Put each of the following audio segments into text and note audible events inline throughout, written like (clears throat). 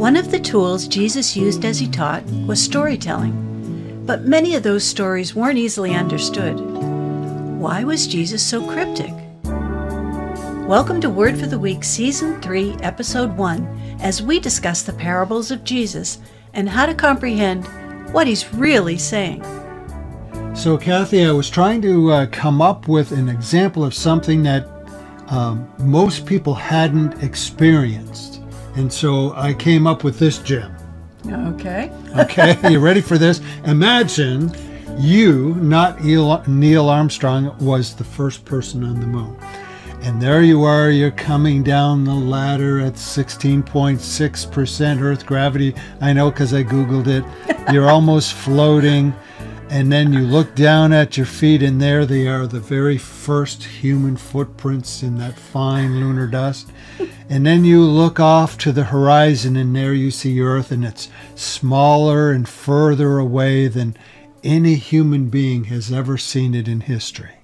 One of the tools Jesus used as he taught was storytelling, but many of those stories weren't easily understood. Why was Jesus so cryptic? Welcome to Word for the Week, Season 3, Episode 1, as we discuss the parables of Jesus and how to comprehend what he's really saying. So, Kathy, I was trying to uh, come up with an example of something that um, most people hadn't experienced. And so I came up with this gem. Okay. Okay, you (laughs) ready for this? Imagine you, not Neil Armstrong, was the first person on the moon. And there you are, you're coming down the ladder at 16.6% Earth gravity. I know because I Googled it. You're (laughs) almost floating and then you look down at your feet, and there they are, the very first human footprints in that fine lunar dust. And then you look off to the horizon, and there you see Earth, and it's smaller and further away than any human being has ever seen it in history.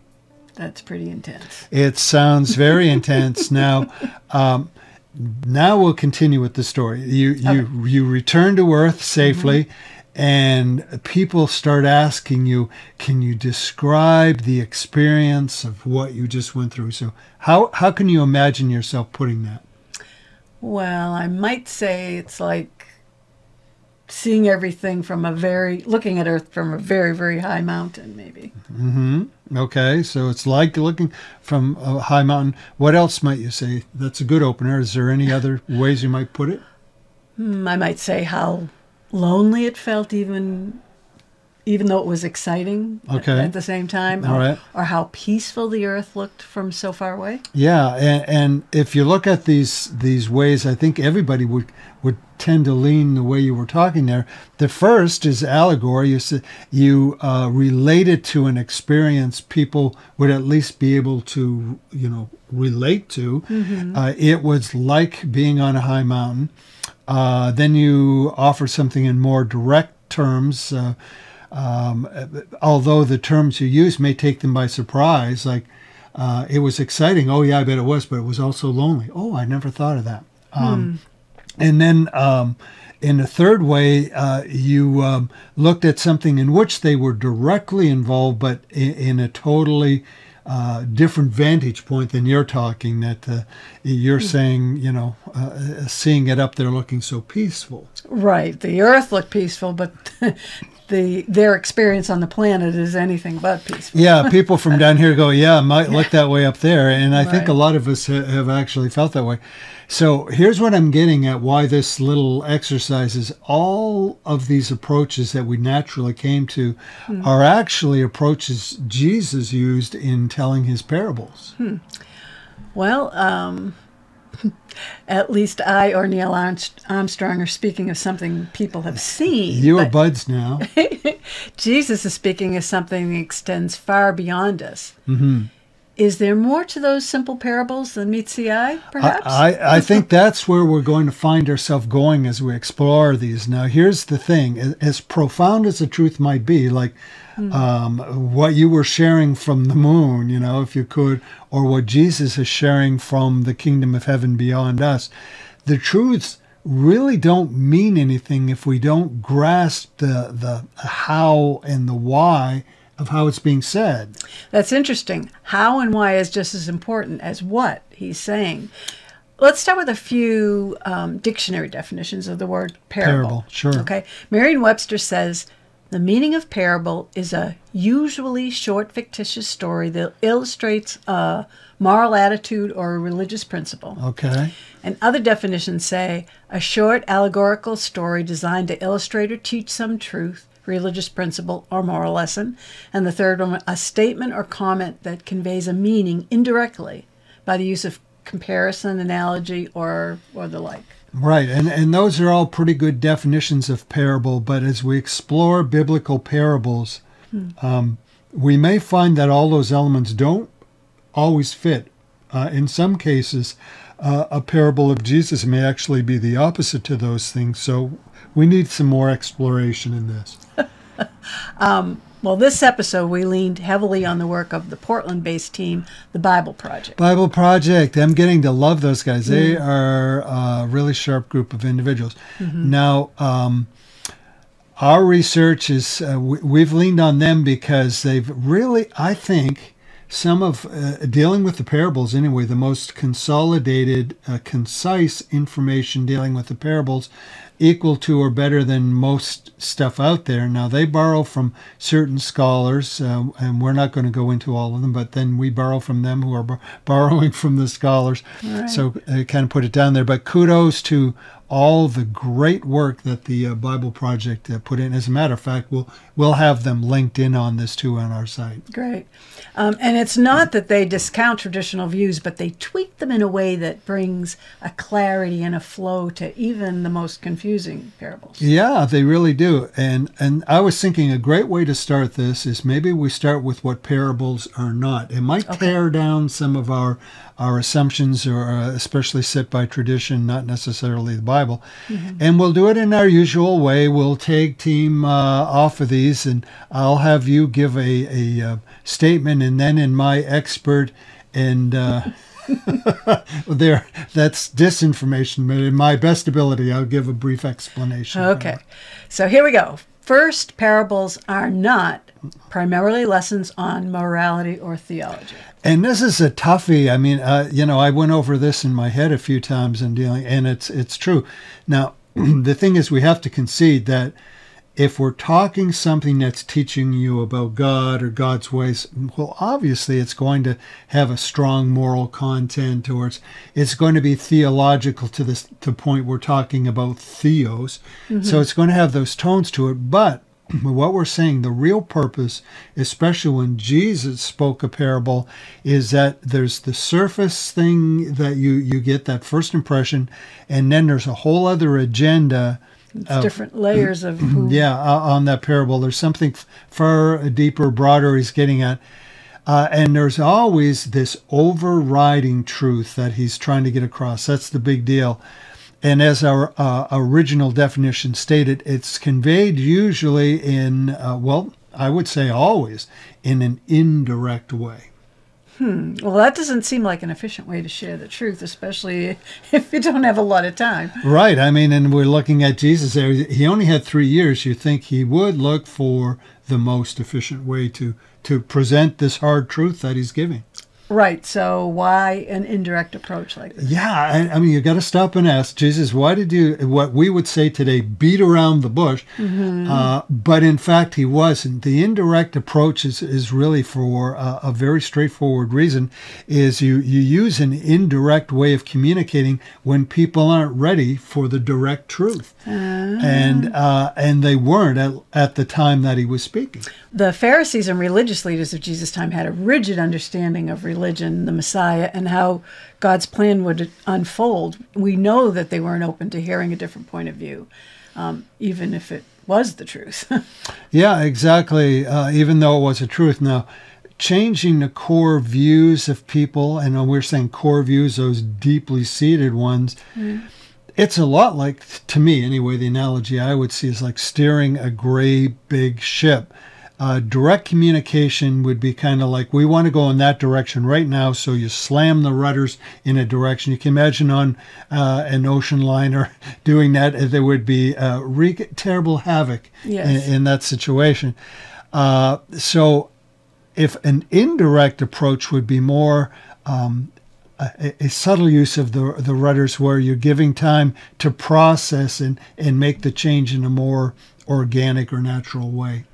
That's pretty intense. It sounds very (laughs) intense. Now, um, now we'll continue with the story. You you okay. you return to Earth safely. Mm-hmm and people start asking you, can you describe the experience of what you just went through? So, how, how can you imagine yourself putting that? Well, I might say it's like seeing everything from a very, looking at Earth from a very, very high mountain, maybe. Mm-hmm. Okay, so it's like looking from a high mountain. What else might you say? That's a good opener. Is there any other ways you might put it? Hmm, I might say how lonely it felt even even though it was exciting okay. at, the same time All or, right. or how peaceful the earth looked from so far away yeah and, and if you look at these these ways i think everybody would would tend to lean the way you were talking there the first is allegory you said you uh, relate it to an experience people would at least be able to you know relate to mm-hmm. uh, it was like being on a high mountain uh, then you offer something in more direct terms, uh, um, although the terms you use may take them by surprise. Like, uh, it was exciting. Oh, yeah, I bet it was, but it was also lonely. Oh, I never thought of that. Um, hmm. And then um, in a third way, uh, you um, looked at something in which they were directly involved, but in, in a totally uh, different vantage point than you're talking. That uh, you're mm saying, you know, uh, seeing it up there looking so peaceful. Right. The Earth looked peaceful, but (laughs) the their experience on the planet is anything but peaceful. Yeah, people from down here go, yeah, it might look that way up there, and I right. think a lot of us ha- have actually felt that way. So here's what I'm getting at: why this little exercise is all of these approaches that we naturally came to hmm. are actually approaches Jesus used in telling his parables. Hmm. Well, um, at least I or Neil Armstrong are speaking of something people have seen. You are buds now. (laughs) Jesus is speaking of something that extends far beyond us. Mm-hmm. Is there more to those simple parables than meets the eye, perhaps? I, I, I think that's where we're going to find ourselves going as we explore these. Now, here's the thing as profound as the truth might be, like mm. um, what you were sharing from the moon, you know, if you could, or what Jesus is sharing from the kingdom of heaven beyond us, the truths really don't mean anything if we don't grasp the, the how and the why of how it's being said. That's interesting. How and why is just as important as what he's saying. Let's start with a few um, dictionary definitions of the word parable. Parable, sure. Okay. Merriam Webster says the meaning of parable is a usually short fictitious story that illustrates a moral attitude or a religious principle. Okay. And other definitions say a short allegorical story designed to illustrate or teach some truth religious principle, or moral lesson. And the third one, a statement or comment that conveys a meaning indirectly by the use of comparison, analogy, or, or the like. Right, and, and those are all pretty good definitions of parable, but as we explore biblical parables, hmm. um, we may find that all those elements don't always fit. Uh, in some cases, uh, a parable of Jesus may actually be the opposite to those things. So we need some more exploration in this. (laughs) um, Well, this episode we leaned heavily on the work of the Portland based team, the Bible Project. Bible Project. I'm getting to love those guys. They Mm. are a really sharp group of individuals. Mm-hmm. Now, um, our research is uh, we, we've leaned on them because they've really, I think, some of uh, dealing with the parables anyway, the most consolidated, uh, concise information dealing with the parables, equal to or better than most stuff out there. Now they borrow from certain scholars, uh, and we're not going to go into all of them, but then we borrow from them who are bor- (laughs) borrowing from the scholars. Right. So uh, kind of put it down there. But kudos to all the great work that the uh, Bible Project uh, put in. As a matter of fact, we'll we'll have them linked in on this too on our site. Great. Um, and it's not that they discount traditional views, but they tweak them in a way that brings a clarity and a flow to even the most confusing parables. Yeah, they really do. And and I was thinking a great way to start this is maybe we start with what parables are not. It might tear down some of our our assumptions, or uh, especially set by tradition, not necessarily the Bible. And we'll do it in our usual way. We'll tag team uh, off of these, and I'll have you give a a uh, statement, and then in my expert and. Uh, (laughs) there that's disinformation but in my best ability i'll give a brief explanation Okay. So here we go. First, parables are not primarily lessons on morality or theology. and this is a toughie i mean uh, you know i went over this in my head a few times in dealing and it's it's true now (clears throat) the thing is we have to concede that if we're talking something that's teaching you about God or God's ways, well, obviously it's going to have a strong moral content, or it's it's going to be theological to this to point we're talking about theos. So mm-hmm. it's going to have those tones to it. But (clears throat) what we're saying, the real purpose, especially when Jesus spoke a parable, is that there's the surface thing that you you get that first impression, and then there's a whole other agenda. It's different layers of who. (clears throat) Yeah, uh, on that parable, there's something far deeper, broader he's getting at. Uh, and there's always this overriding truth that he's trying to get across. That's the big deal. And as our uh, original definition stated, it's conveyed usually in, uh, well, I would say always, in an indirect way. Hmm. Well, that doesn't seem like an efficient way to share the truth, especially (laughs) if you don't have a lot of time. Right. I mean, and we're looking at Jesus there. He only had three years. You think he would look for the most efficient way to to present this hard truth that he's giving. Right. So why an indirect approach like this? Yeah, I, I mean, you got to stop and ask Jesus, why did you, what we would say today, beat around the bush? Uh, but in fact, he wasn't. The indirect approach is, is really for a, a very straightforward reason: is you you use an indirect way of communicating when people aren't ready for the direct truth, and uh, and they weren't at, at the time that he was speaking. The Pharisees and religious leaders of Jesus' time had a rigid understanding of religion, the Messiah, and how God's plan would unfold. We know that they weren't open to hearing a different point of view, um, even if it was the truth. (laughs) Yeah, exactly. Uh, even though it was a truth. Now, changing the core views of people, and we're saying core views, those deeply seated ones, it's a lot like, to me anyway, the analogy I would see is like steering a gray big ship. Uh, direct communication would be kind of like we want to go in that direction right now, so you slam the rudders in a direction. You can imagine on uh, an ocean liner (laughs) doing that, uh, there would be uh, wreak terrible havoc Yes. in, in that situation. Uh, so, if an indirect approach would be more um, a, a subtle use of the the rudders, where you're giving time to process and and make the change in a more organic or natural way.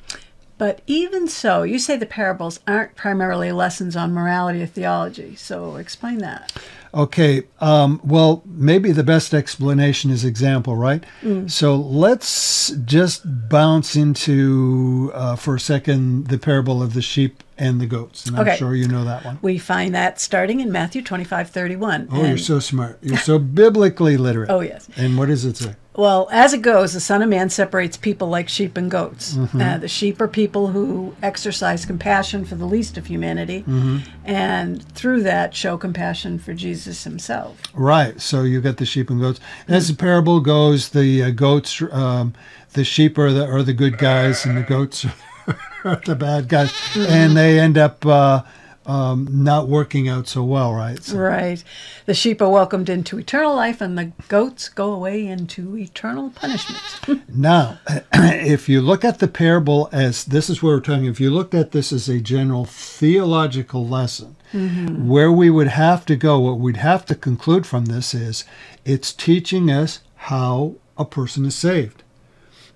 But even so, you say the parables aren't primarily lessons on morality or theology. So explain that. Okay, um, well, maybe the best explanation is example, right? So let's just bounce into, uh, for a second, the parable of the sheep and the goats. And I'm sure you know that one. We find that starting in Matthew 25 31. Oh, you're so smart. You're (laughs) so biblically literate. Oh, yes. And what does it say? Well, as it goes, the Son of Man separates people like sheep and goats. Mm-hmm. Uh, the sheep are people who exercise compassion for the least of humanity, Mm-hmm. and through that show compassion for Jesus himself. Right. So you get the sheep and goats. As the parable goes, the uh, goats, um, the sheep are the are the good guys, and the goats are (laughs) the bad guys, and they end up uh, um, not working out so well, right? So- Right. The sheep are welcomed into eternal life, and the goats go away into eternal punishment. Now, (clears throat) if you look at the parable as this is where we're talking, if you looked at this as a general theological lesson, where we would have to go, what we'd have to conclude from this is it's teaching us how a person is saved.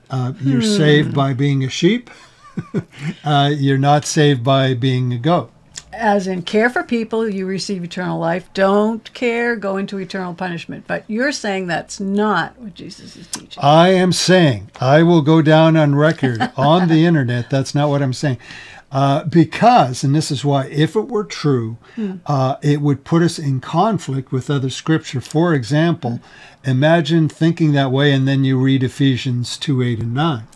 Uh, you're saved by being a sheep. (laughs) uh, you're not saved by being a goat. As in, care for people, you receive eternal life. Don't care, go into eternal punishment. But you're saying that's not what Jesus is teaching. I am saying, I will go down on record (laughs) on the internet. That's not what I'm saying. Uh, because, and this is why, if it were true, uh, it would put us in conflict with other scripture. For example, imagine thinking that way and then you read Ephesians 2 8 and 9.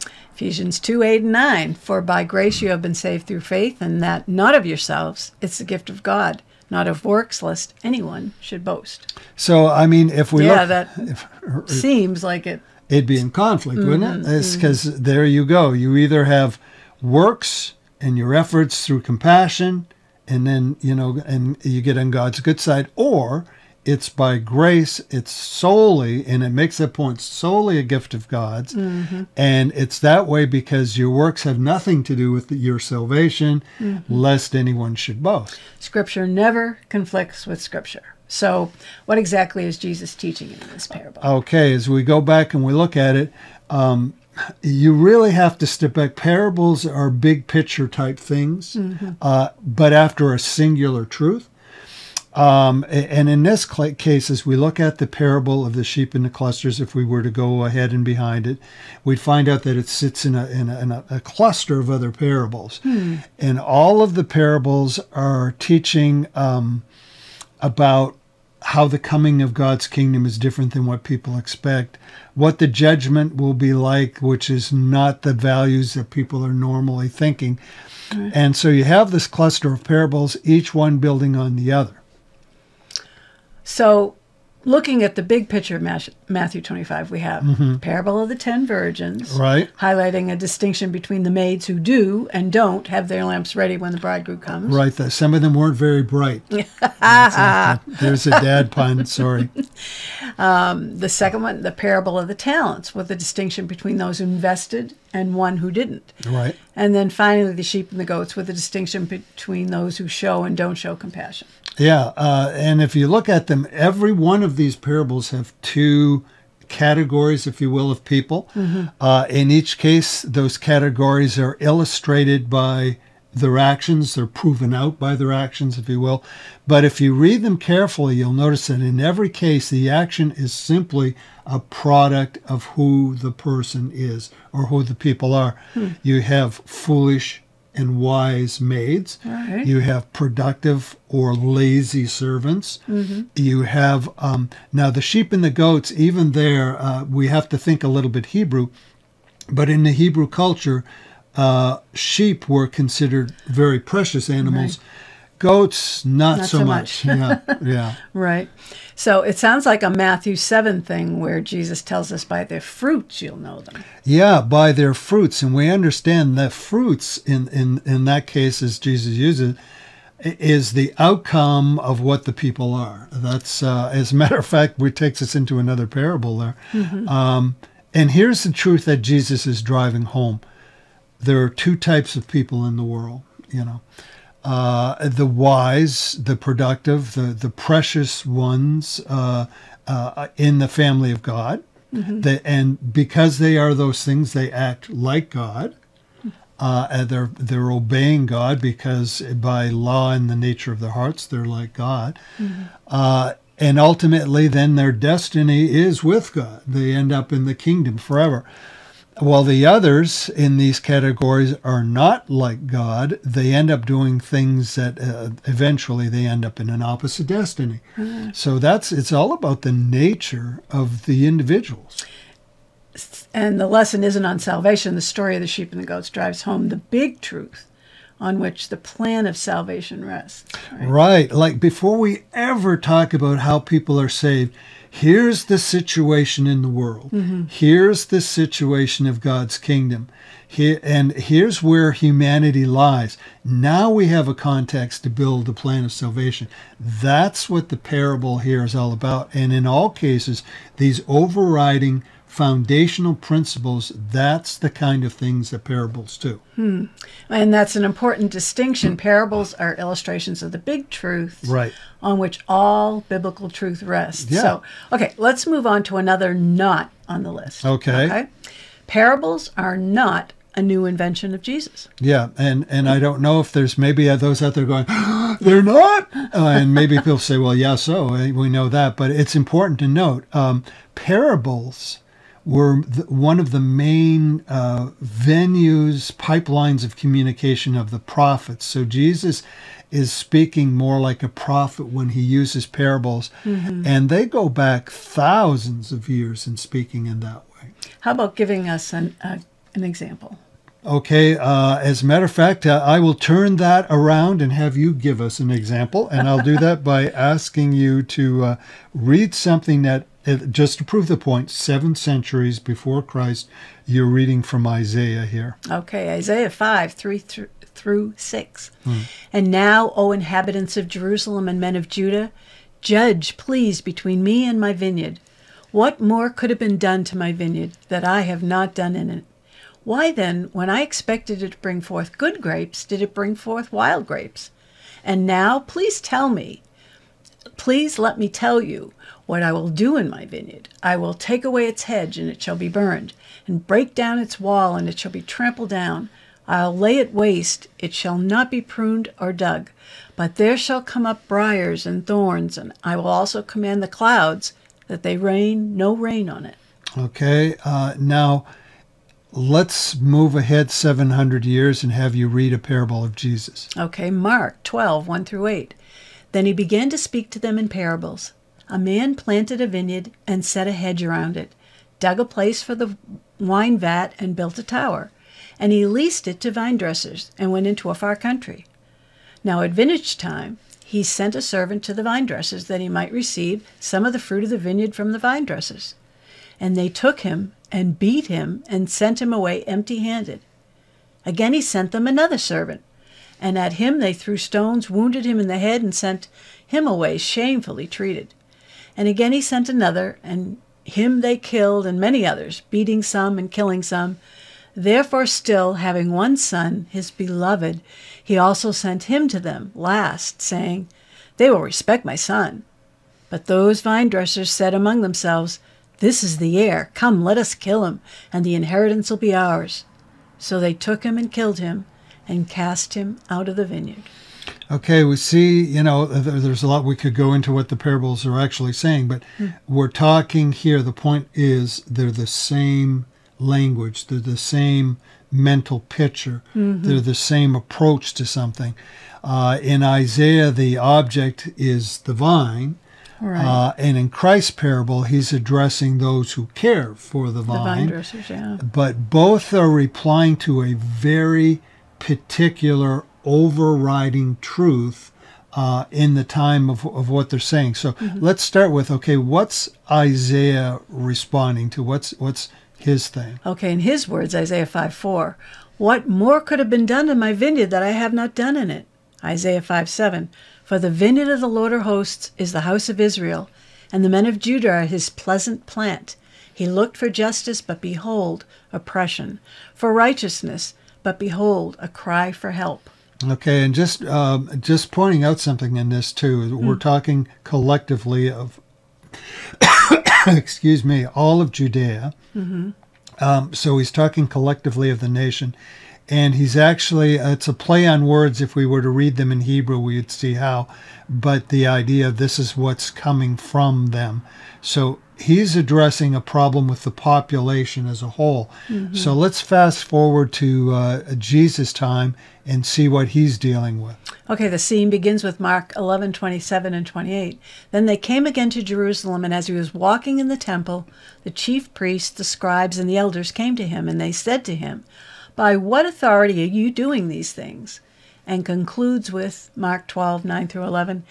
Ephesians 2 8 and 9. For by grace you have been saved through faith, and that not of yourselves. It's the gift of God, not of works, lest anyone should boast. So, I mean, if we Yeah, look, that if, seems like it. it'd be in conflict, wouldn't Mm-hmm, it? It's because there you go. You either have works and your efforts through compassion, and then, you know, and you get on God's good side, or it's by grace, it's solely, and it makes that point, solely a gift of God's. Mm-hmm. And it's that way because your works have nothing to do with your salvation, Mm-hmm. lest anyone should boast. Scripture never conflicts with Scripture. So, what exactly is Jesus teaching in this parable? Okay, as we go back and we look at it, um, you really have to step back. Parables are big picture type things, uh, but after a singular truth. Um, and in this case, as we look at the parable of the sheep and the clusters, if we were to go ahead and behind it, we'd find out that it sits in a, in a, in a, a cluster of other parables. And all of the parables are teaching um, about how the coming of God's kingdom is different than what people expect, what the judgment will be like, which is not the values that people are normally thinking. And so you have this cluster of parables, each one building on the other. So, looking at the big picture of Matthew 25, we have mm-hmm. parable of the ten virgins, Right. highlighting a distinction between the maids who do and don't have their lamps ready when the bridegroom comes. Right. That some of them weren't very bright. (laughs) It. There's a dad pun. Sorry. (laughs) Um, the second one, the parable of the talents, with the distinction between those who invested and one who didn't. Right. And then finally, the sheep and the goats, with the distinction between those who show and don't show compassion. Yeah, uh, and if you look at them, every one of these parables have two categories, if you will, of people. Uh, in each case, those categories are illustrated by their actions. They're proven out by their actions, if you will. But if you read them carefully, you'll notice that in every case, the action is simply a product of who the person is or who the people are. You have foolish and wise maids. Right. You have productive or lazy servants. You have um, now the sheep and the goats. Even there, uh, we have to think a little bit Hebrew, but in the Hebrew culture, uh, sheep were considered very precious animals. Goats, not, Not so, so much. much. yeah, (laughs) yeah. Right. So it sounds like a Matthew 7 thing where Jesus tells us by their fruits you'll know them. Yeah, by their fruits. And we understand that fruits, in, in, in that case, as Jesus uses is the outcome of what the people are. That's, uh, as a matter of fact, which takes us into another parable there. Um, and here's the truth that Jesus is driving home there are two types of people in the world, you know. Uh, the wise, the productive, the, the precious ones uh, uh, in the family of God. They, and because they are those things, they act like God. Uh, and they're they're obeying God because by law and the nature of their hearts, they're like God. Uh, and ultimately, then their destiny is with God. They end up in the kingdom forever. While the others in these categories are not like God, they end up doing things that uh, eventually they end up in an opposite destiny. So that's it's all about the nature of the individuals. And the lesson isn't on salvation. The story of the sheep and the goats drives home the big truth on which the plan of salvation rests. Right? Right. Like before we ever talk about how people are saved, here's the situation in the world. Mm-hmm. Here's the situation of God's kingdom. Here, and here's where humanity lies. Now we have a context to build the plan of salvation. That's what the parable here is all about. And in all cases, these overriding foundational principles, that's the kind of things that parables do. And that's an important distinction. Parables are illustrations of the big truths Right. on which all biblical truth rests. Yeah. So, okay, let's move on to another not on the list. Okay. Okay. Parables are not a new invention of Jesus. Yeah, and and I don't know if there's maybe those out there going, (gasps) they're not, uh, and maybe people say, well, yeah, so eh, we know that, but it's important to note um, parables were the, one of the main uh, venues, pipelines of communication of the prophets. So Jesus is speaking more like a prophet when he uses parables, and they go back thousands of years in speaking in that way. How about giving us an, uh, an example? Okay, uh, as a matter of fact, uh, I will turn that around and have you give us an example. And I'll do that by (laughs) asking you to uh, read something that, just to prove the point, seven centuries before Christ, you're reading from Isaiah here. Okay, Isaiah 5, 3 through, through 6. Hmm. And now, O inhabitants of Jerusalem and men of Judah, judge, please, between me and my vineyard. What more could have been done to my vineyard that I have not done in it? Why then, when I expected it to bring forth good grapes, did it bring forth wild grapes? And now, please tell me, please let me tell you what I will do in my vineyard. I will take away its hedge, and it shall be burned, and break down its wall, and it shall be trampled down. I'll lay it waste, it shall not be pruned or dug. But there shall come up briars and thorns, and I will also command the clouds that they rain no rain on it. Okay, uh, now let's move ahead 700 years and have you read a parable of Jesus. Okay, Mark 12, 1 through 8. Then he began to speak to them in parables. A man planted a vineyard and set a hedge around it, dug a place for the wine vat, and built a tower. And he leased it to vine dressers and went into a far country. Now at vintage time, he sent a servant to the vine dressers that he might receive some of the fruit of the vineyard from the vine dressers. And they took him and beat him and sent him away empty handed. Again he sent them another servant, and at him they threw stones, wounded him in the head, and sent him away shamefully treated. And again he sent another, and him they killed, and many others, beating some and killing some. Therefore, still having one son, his beloved, he also sent him to them last, saying, They will respect my son. But those vine dressers said among themselves, This is the heir. Come, let us kill him, and the inheritance will be ours. So they took him and killed him, and cast him out of the vineyard. Okay, we see, you know, there's a lot we could go into what the parables are actually saying, but we're talking here. The point is they're the same language, they're the same mental picture, they're the same approach to something. Uh, in Isaiah, the object is the vine. Right. Uh, and in Christ's parable, he's addressing those who care for the vine. the vine. dressers, yeah. but both are replying to a very particular overriding truth uh, in the time of, of what they're saying. So let's start with okay, what's Isaiah responding to? What's what's his thing? Okay, in his words, Isaiah 5 4, what more could have been done in my vineyard that I have not done in it? Isaiah 5 7, for the vineyard of the Lord of hosts is the house of Israel, and the men of Judah are his pleasant plant. He looked for justice, but behold, oppression, for righteousness, but behold, a cry for help. Okay, and just um, just pointing out something in this too. We're talking collectively of, (coughs) excuse me, all of Judea. Um, so he's talking collectively of the nation, and he's actually it's a play on words. If we were to read them in Hebrew, we'd see how. But the idea of this is what's coming from them. So he's addressing a problem with the population as a whole. So let's fast forward to uh, Jesus' time and see what he's dealing with. Okay, the scene begins with Mark 11, 27 and 28. Then they came again to Jerusalem, and as he was walking in the temple, the chief priests, the scribes, and the elders came to him, and they said to him, By what authority are you doing these things? And concludes with Mark 12, 9 through 11.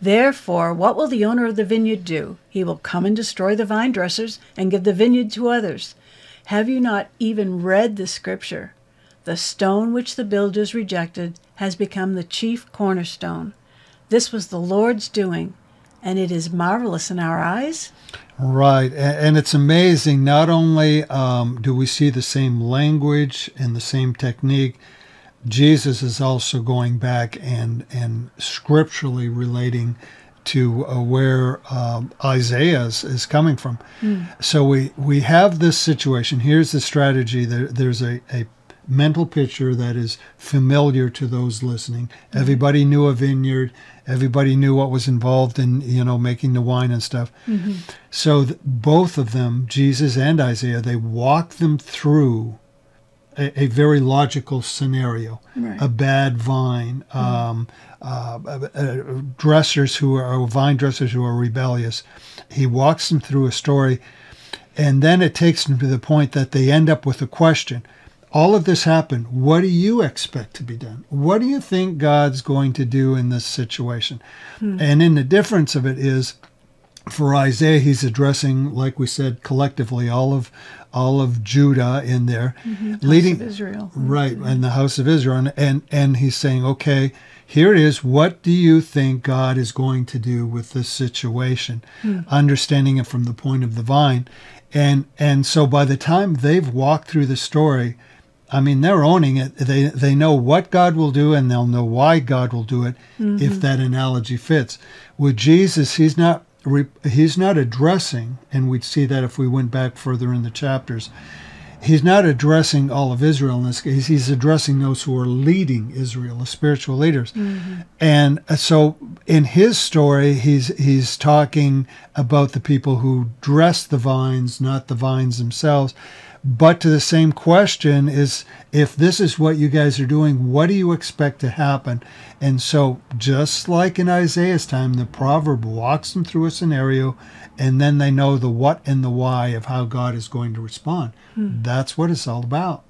Therefore, what will the owner of the vineyard do? He will come and destroy the vine dressers and give the vineyard to others. Have you not even read the scripture? The stone which the builders rejected has become the chief cornerstone. This was the Lord's doing, and it is marvelous in our eyes. Right, and it's amazing. Not only um, do we see the same language and the same technique, Jesus is also going back and and scripturally relating to uh, where um, Isaiah is, is coming from. So we we have this situation. Here's the strategy. There, there's a, a mental picture that is familiar to those listening. Everybody knew a vineyard. Everybody knew what was involved in you know making the wine and stuff. So th- both of them, Jesus and Isaiah, they walk them through a, a very logical scenario. Right. A bad vine, um, uh, uh, uh, dressers who are vine dressers who are rebellious. He walks them through a story, and then it takes them to the point that they end up with a question. All of this happened. What do you expect to be done? What do you think God's going to do in this situation? And in the difference of it is, for Isaiah, he's addressing, like we said, collectively all of all of Judah in there, leading House of Israel. right mm-hmm. and the house of Israel, and, and and he's saying, okay, here it is. What do you think God is going to do with this situation? Hmm. Understanding it from the point of the vine, and and so by the time they've walked through the story. I mean, they're owning it. They they know what God will do, and they'll know why God will do it if mm-hmm. that analogy fits. With Jesus, he's not he's not addressing, and we'd see that if we went back further in the chapters. He's not addressing all of Israel in this case. He's addressing those who are leading Israel, the spiritual leaders. And uh, so, in his story, he's he's talking about the people who dress the vines, not the vines themselves. But to the same question is if this is what you guys are doing, what do you expect to happen? And so, just like in Isaiah's time, the proverb walks them through a scenario and then they know the what and the why of how God is going to respond. That's what it's all about.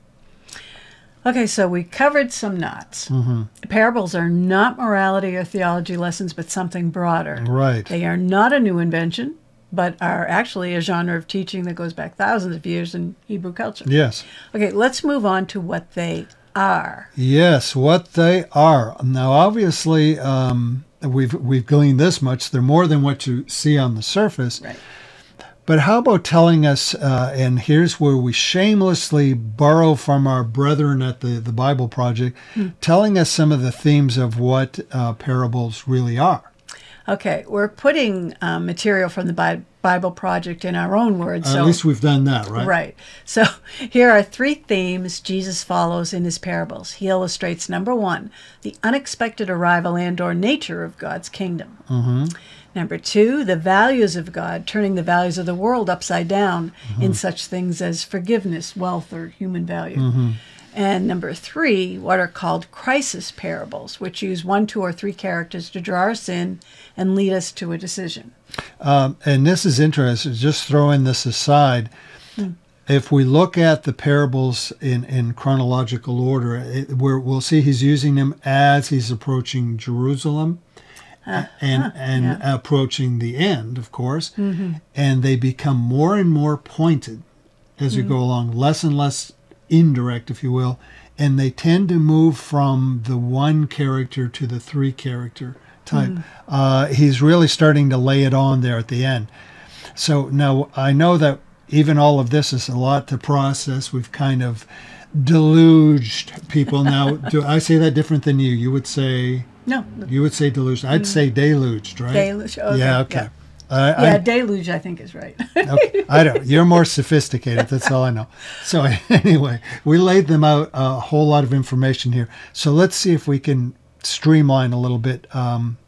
Okay, so we covered some knots. Mm-hmm. Parables are not morality or theology lessons, but something broader. Right. They are not a new invention, but are actually a genre of teaching that goes back thousands of years in Hebrew culture. Yes. Okay, let's move on to what they are. Yes, what they are. Now, obviously, um, we've we've gleaned this much. They're more than what you see on the surface. Right. But how about telling us? Uh, and here's where we shamelessly borrow from our brethren at the the Bible Project, telling us some of the themes of what uh, parables really are. Okay, we're putting um, material from the Bible Project in our own words. At so least we've done that, right? Right. So (laughs) here are three themes Jesus follows in his parables. He illustrates number one, the unexpected arrival and or nature of God's kingdom. Mm-hmm. Number two, the values of God, turning the values of the world upside down Mm-hmm. in such things as forgiveness, wealth, or human value. Mm-hmm. And number three, what are called crisis parables, which use one, two, or three characters to draw us in and lead us to a decision. Um, and this is interesting. Just throwing this aside, hmm. if we look at the parables in, in chronological order, it, where we'll see he's using them as he's approaching Jerusalem uh, and and approaching the end, of course, mm-hmm. and they become more and more pointed as we hmm. go along, less and less indirect, if you will, and they tend to move from the one character to the three character type. Uh, he's really starting to lay it on there at the end. So now I know that even all of this is a lot to process. We've kind of deluged people. Now, (laughs) do I say that different than you? You would say No, you would say deluged. I'd say deluged, right? Deluge, okay, yeah. Okay. yeah. I- I- yeah, deluge, I think is right. okay. I don't. You're more sophisticated. That's all I know. So (laughs) anyway, we laid them out a whole lot of information here. So let's see if we can streamline a little bit um,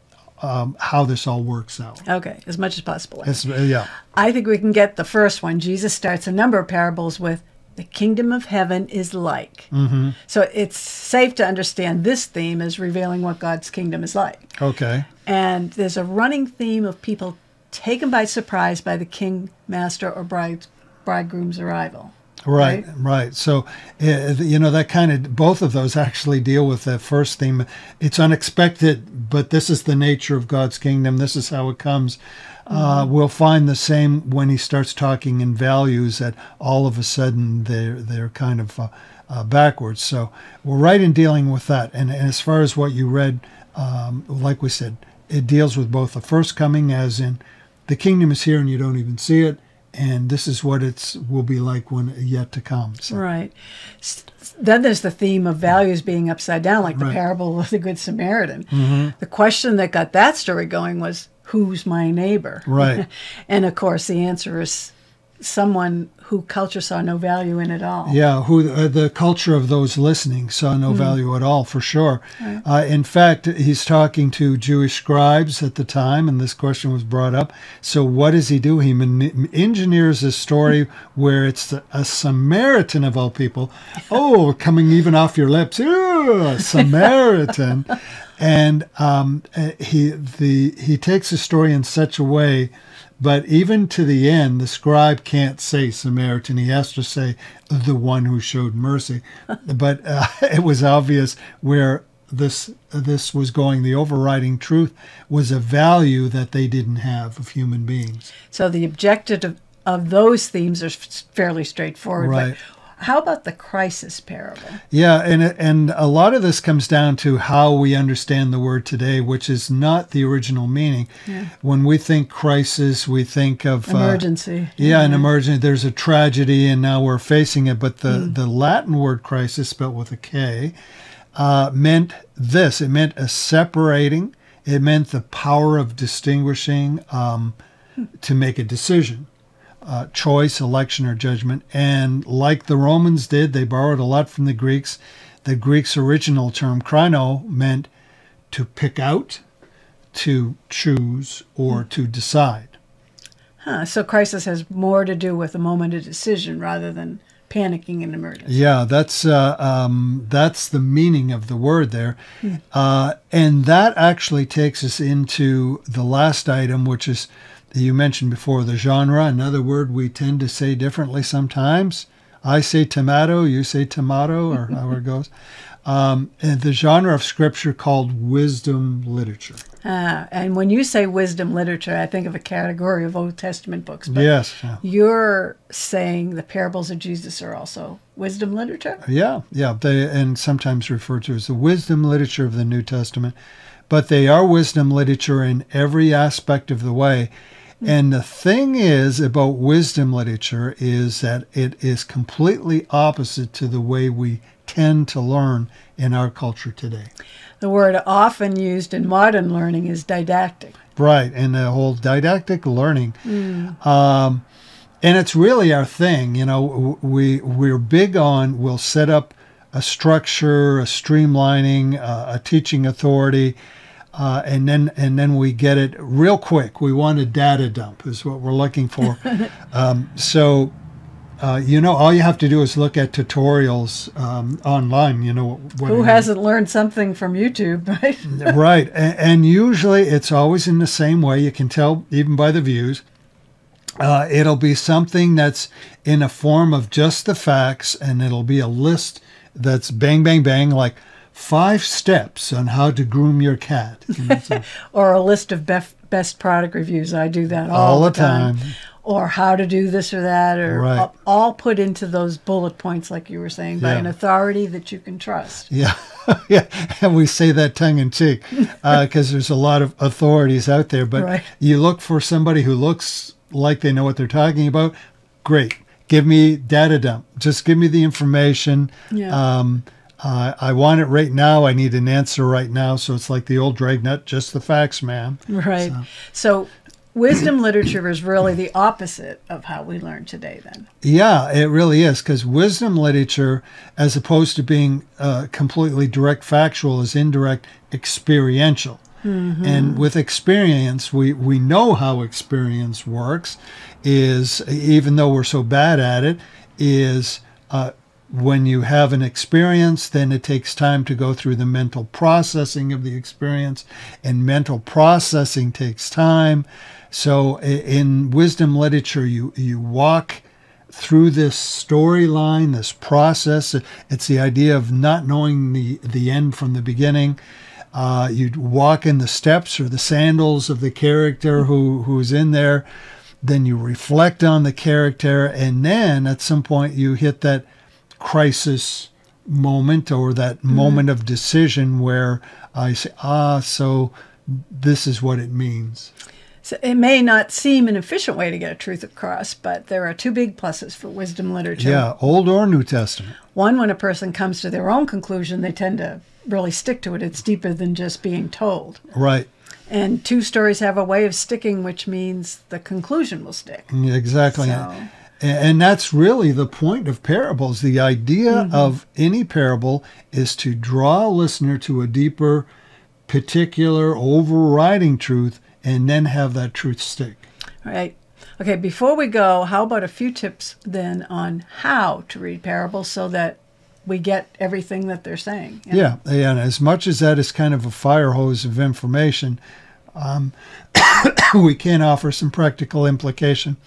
um, how this all works out. okay, as much as possible. It's, yeah. I think we can get the first one. Jesus starts a number of parables with the kingdom of heaven is like. Mm-hmm. So it's safe to understand this theme as revealing what God's kingdom is like. Okay. And there's a running theme of people taken by surprise by the king, master, or bride, bridegroom's arrival. Right, right. So, uh, you know, that kind of, both of those actually deal with that first theme. It's unexpected, but this is the nature of God's kingdom. This is how it comes. Uh, we'll find the same when he starts talking in values that all of a sudden they're, they're kind of uh, uh, backwards. So we're right in dealing with that. And, and as far as what you read, um, like we said, it deals with both the first coming, as in the kingdom is here and you don't even see it, and this is what it's will be like when yet to come. So. Right. Then there's the theme of values being upside down, like the Right. parable of the Good Samaritan. Mm-hmm. The question that got that story going was, who's my neighbor? Right. (laughs) and of course, the answer is someone who culture saw no value in at all. Yeah, who uh, the culture of those listening saw no value at all, for sure. Uh, in fact, he's talking to Jewish scribes at the time, and this question was brought up. So, what does he do? He man- engineers a story (laughs) where it's a Samaritan of all people. Oh, coming even off your lips, Ew, a Samaritan, and um, uh, he the he takes the story in such a way but even to the end, the scribe can't say Samaritan. He has to say the one who showed mercy. but uh, (laughs) it was obvious where this this was going. The overriding truth was a value that they didn't have of human beings. So the objective of, of those themes are fairly straightforward. Right. How about the crisis parable? Yeah, and and a lot of this comes down to how we understand the word today, which is not the original meaning. Yeah. When we think crisis, we think of uh, Emergency. Yeah, an emergency. There's a tragedy, and now we're facing it. But the, the Latin word crisis, spelled with a K, uh, meant this. It meant a separating. It meant the power of distinguishing um, to make a decision, uh, choice, election, or judgment. And like the Romans did, they borrowed a lot from the Greeks. The Greeks' original term, krino, meant to pick out, to choose, or to decide. Huh, so crisis has more to do with a moment of decision rather than panicking in emergency. Yeah, that's uh, um, that's the meaning of the word there, uh, and that actually takes us into the last item, which is you mentioned before the genre. Another word we tend to say differently sometimes. I say tomato, you say tomato, or (laughs) however it goes. Um, and the genre of scripture called wisdom literature. Ah, and when you say wisdom literature, I think of a category of Old Testament books. But yes. you're saying the parables of Jesus are also wisdom literature? Yeah, yeah. They and sometimes referred to as the wisdom literature of the New Testament, but they are wisdom literature in every aspect of the way. And the thing is about wisdom literature is that it is completely opposite to the way we tend to learn in our culture today. The word often used in modern learning is didactic. Right, and the whole didactic learning, um, and it's really our thing. You know, we we're big on. We'll set up a structure, a streamlining, uh, a teaching authority, uh, and then and then we get it real quick. We want a data dump is what we're looking for. (laughs) um, so. Uh, you know, all you have to do is look at tutorials um, online. You know, what Who hasn't learned something from YouTube, (laughs) right? right and, and usually it's always in the same way you can tell even by the views uh, it'll be something that's in a form of just the facts and it'll be a list that's bang bang bang like five steps on how to groom your cat You know, so- (laughs) or a list of bef- best product reviews. I do that all, All the time. time. Or how to do this or that, or Right. all, put into those bullet points, like you were saying, by Yeah. an authority that you can trust. yeah (laughs) yeah and we say that tongue in cheek because there's a lot of authorities out there but Right. you look for somebody who looks like they know what they're talking about great give me data dump just give me the information Yeah. um, uh, i want it right now i need an answer right now so it's like the old dragnet just the facts man Right. So, wisdom literature is really the opposite of how we learn today, then. Yeah, it really is because wisdom literature, as opposed to being uh, completely direct factual, is indirect experiential. And with experience, we, we know how experience works. Is even though we're so bad at it, is uh, when you have an experience, then it takes time to go through the mental processing of the experience, and mental processing takes time. So in wisdom literature, you you walk through this storyline, this process. It's the idea of not knowing the, the end from the beginning. Uh, you walk in the steps or the sandals of the character who, who's in there. Then you reflect on the character. And then at some point you hit that crisis moment or that mm-hmm. moment of decision where I say, ah, so this is what it means. So it may not seem an efficient way to get a truth across, but there are two big pluses for wisdom literature. Yeah, Old or New Testament. One, when a person comes to their own conclusion, they tend to really stick to it. It's deeper than just being told. Right. And two stories have a way of sticking, which means the conclusion will stick. Exactly. So. And that's really the point of parables. The idea mm-hmm. of any parable is to draw a listener to a deeper, particular, overriding truth and then have that truth stick. All right. Okay, before we go, how about a few tips then on how to read parables so that we get everything that they're saying? Yeah, and as much as that is kind of a fire hose of information, um, (coughs) we can offer some practical implication.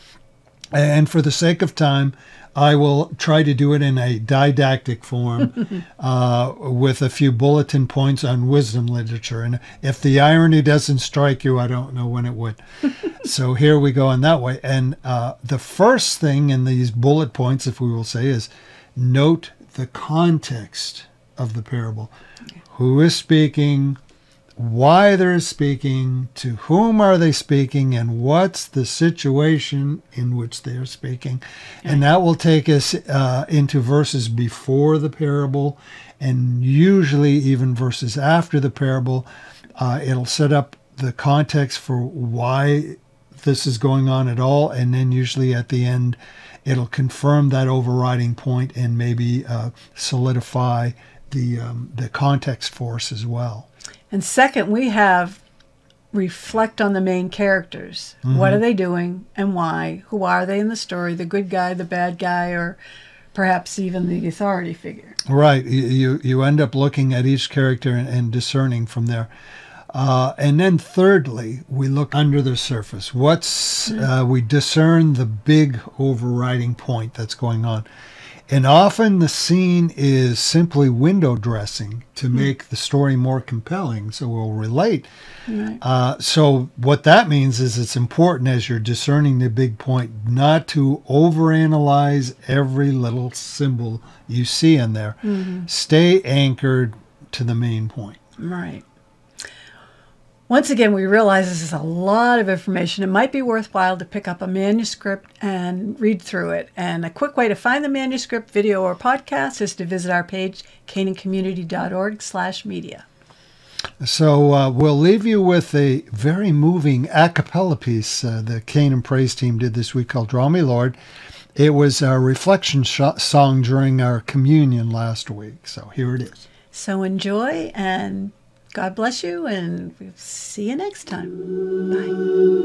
And for the sake of time, I will try to do it in a didactic form (laughs) uh, with a few bulletin points on wisdom literature. And if the irony doesn't strike you, I don't know when it would. (laughs) so here we go in that way. And uh, the first thing in these bullet points, if we will say, is note the context of the parable. Who is speaking? Why they're speaking, to whom are they speaking, and what's the situation in which they're speaking. And that will take us uh, into verses before the parable and usually even verses after the parable. Uh, it'll set up the context for why this is going on at all. And then usually at the end, it'll confirm that overriding point and maybe uh, solidify the, um, the context for us as well. And second, we have reflect on the main characters. Mm-hmm. What are they doing and why? Who are they in the story? The good guy, the bad guy, or perhaps even the authority figure. Right. You you end up looking at each character and, and discerning from there. Uh, and then thirdly, we look under the surface. What's mm-hmm. uh, we discern the big overriding point that's going on. And often the scene is simply window dressing to mm make the story more compelling so we'll relate. Right. Uh, so, what that means is it's important as you're discerning the big point not to overanalyze every little symbol you see in there. Mm-hmm. Stay anchored to the main point. Right. Once again, we realize this is a lot of information. It might be worthwhile to pick up a manuscript and read through it. And a quick way to find the manuscript, video, or podcast is to visit our page, canaancommunity.org slash media. So uh, we'll leave you with a very moving a cappella piece uh, the Canaan Praise Team did this week called Draw Me Lord. It was a reflection sh- song during our communion last week. So here it is. So enjoy and God bless you, and we'll see you next time. Bye.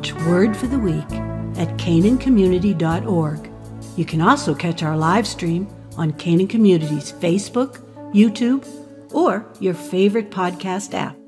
Watch Word for the Week at canaancommunity.org. You can also catch our live stream on Canaan Community's Facebook, YouTube, or your favorite podcast app.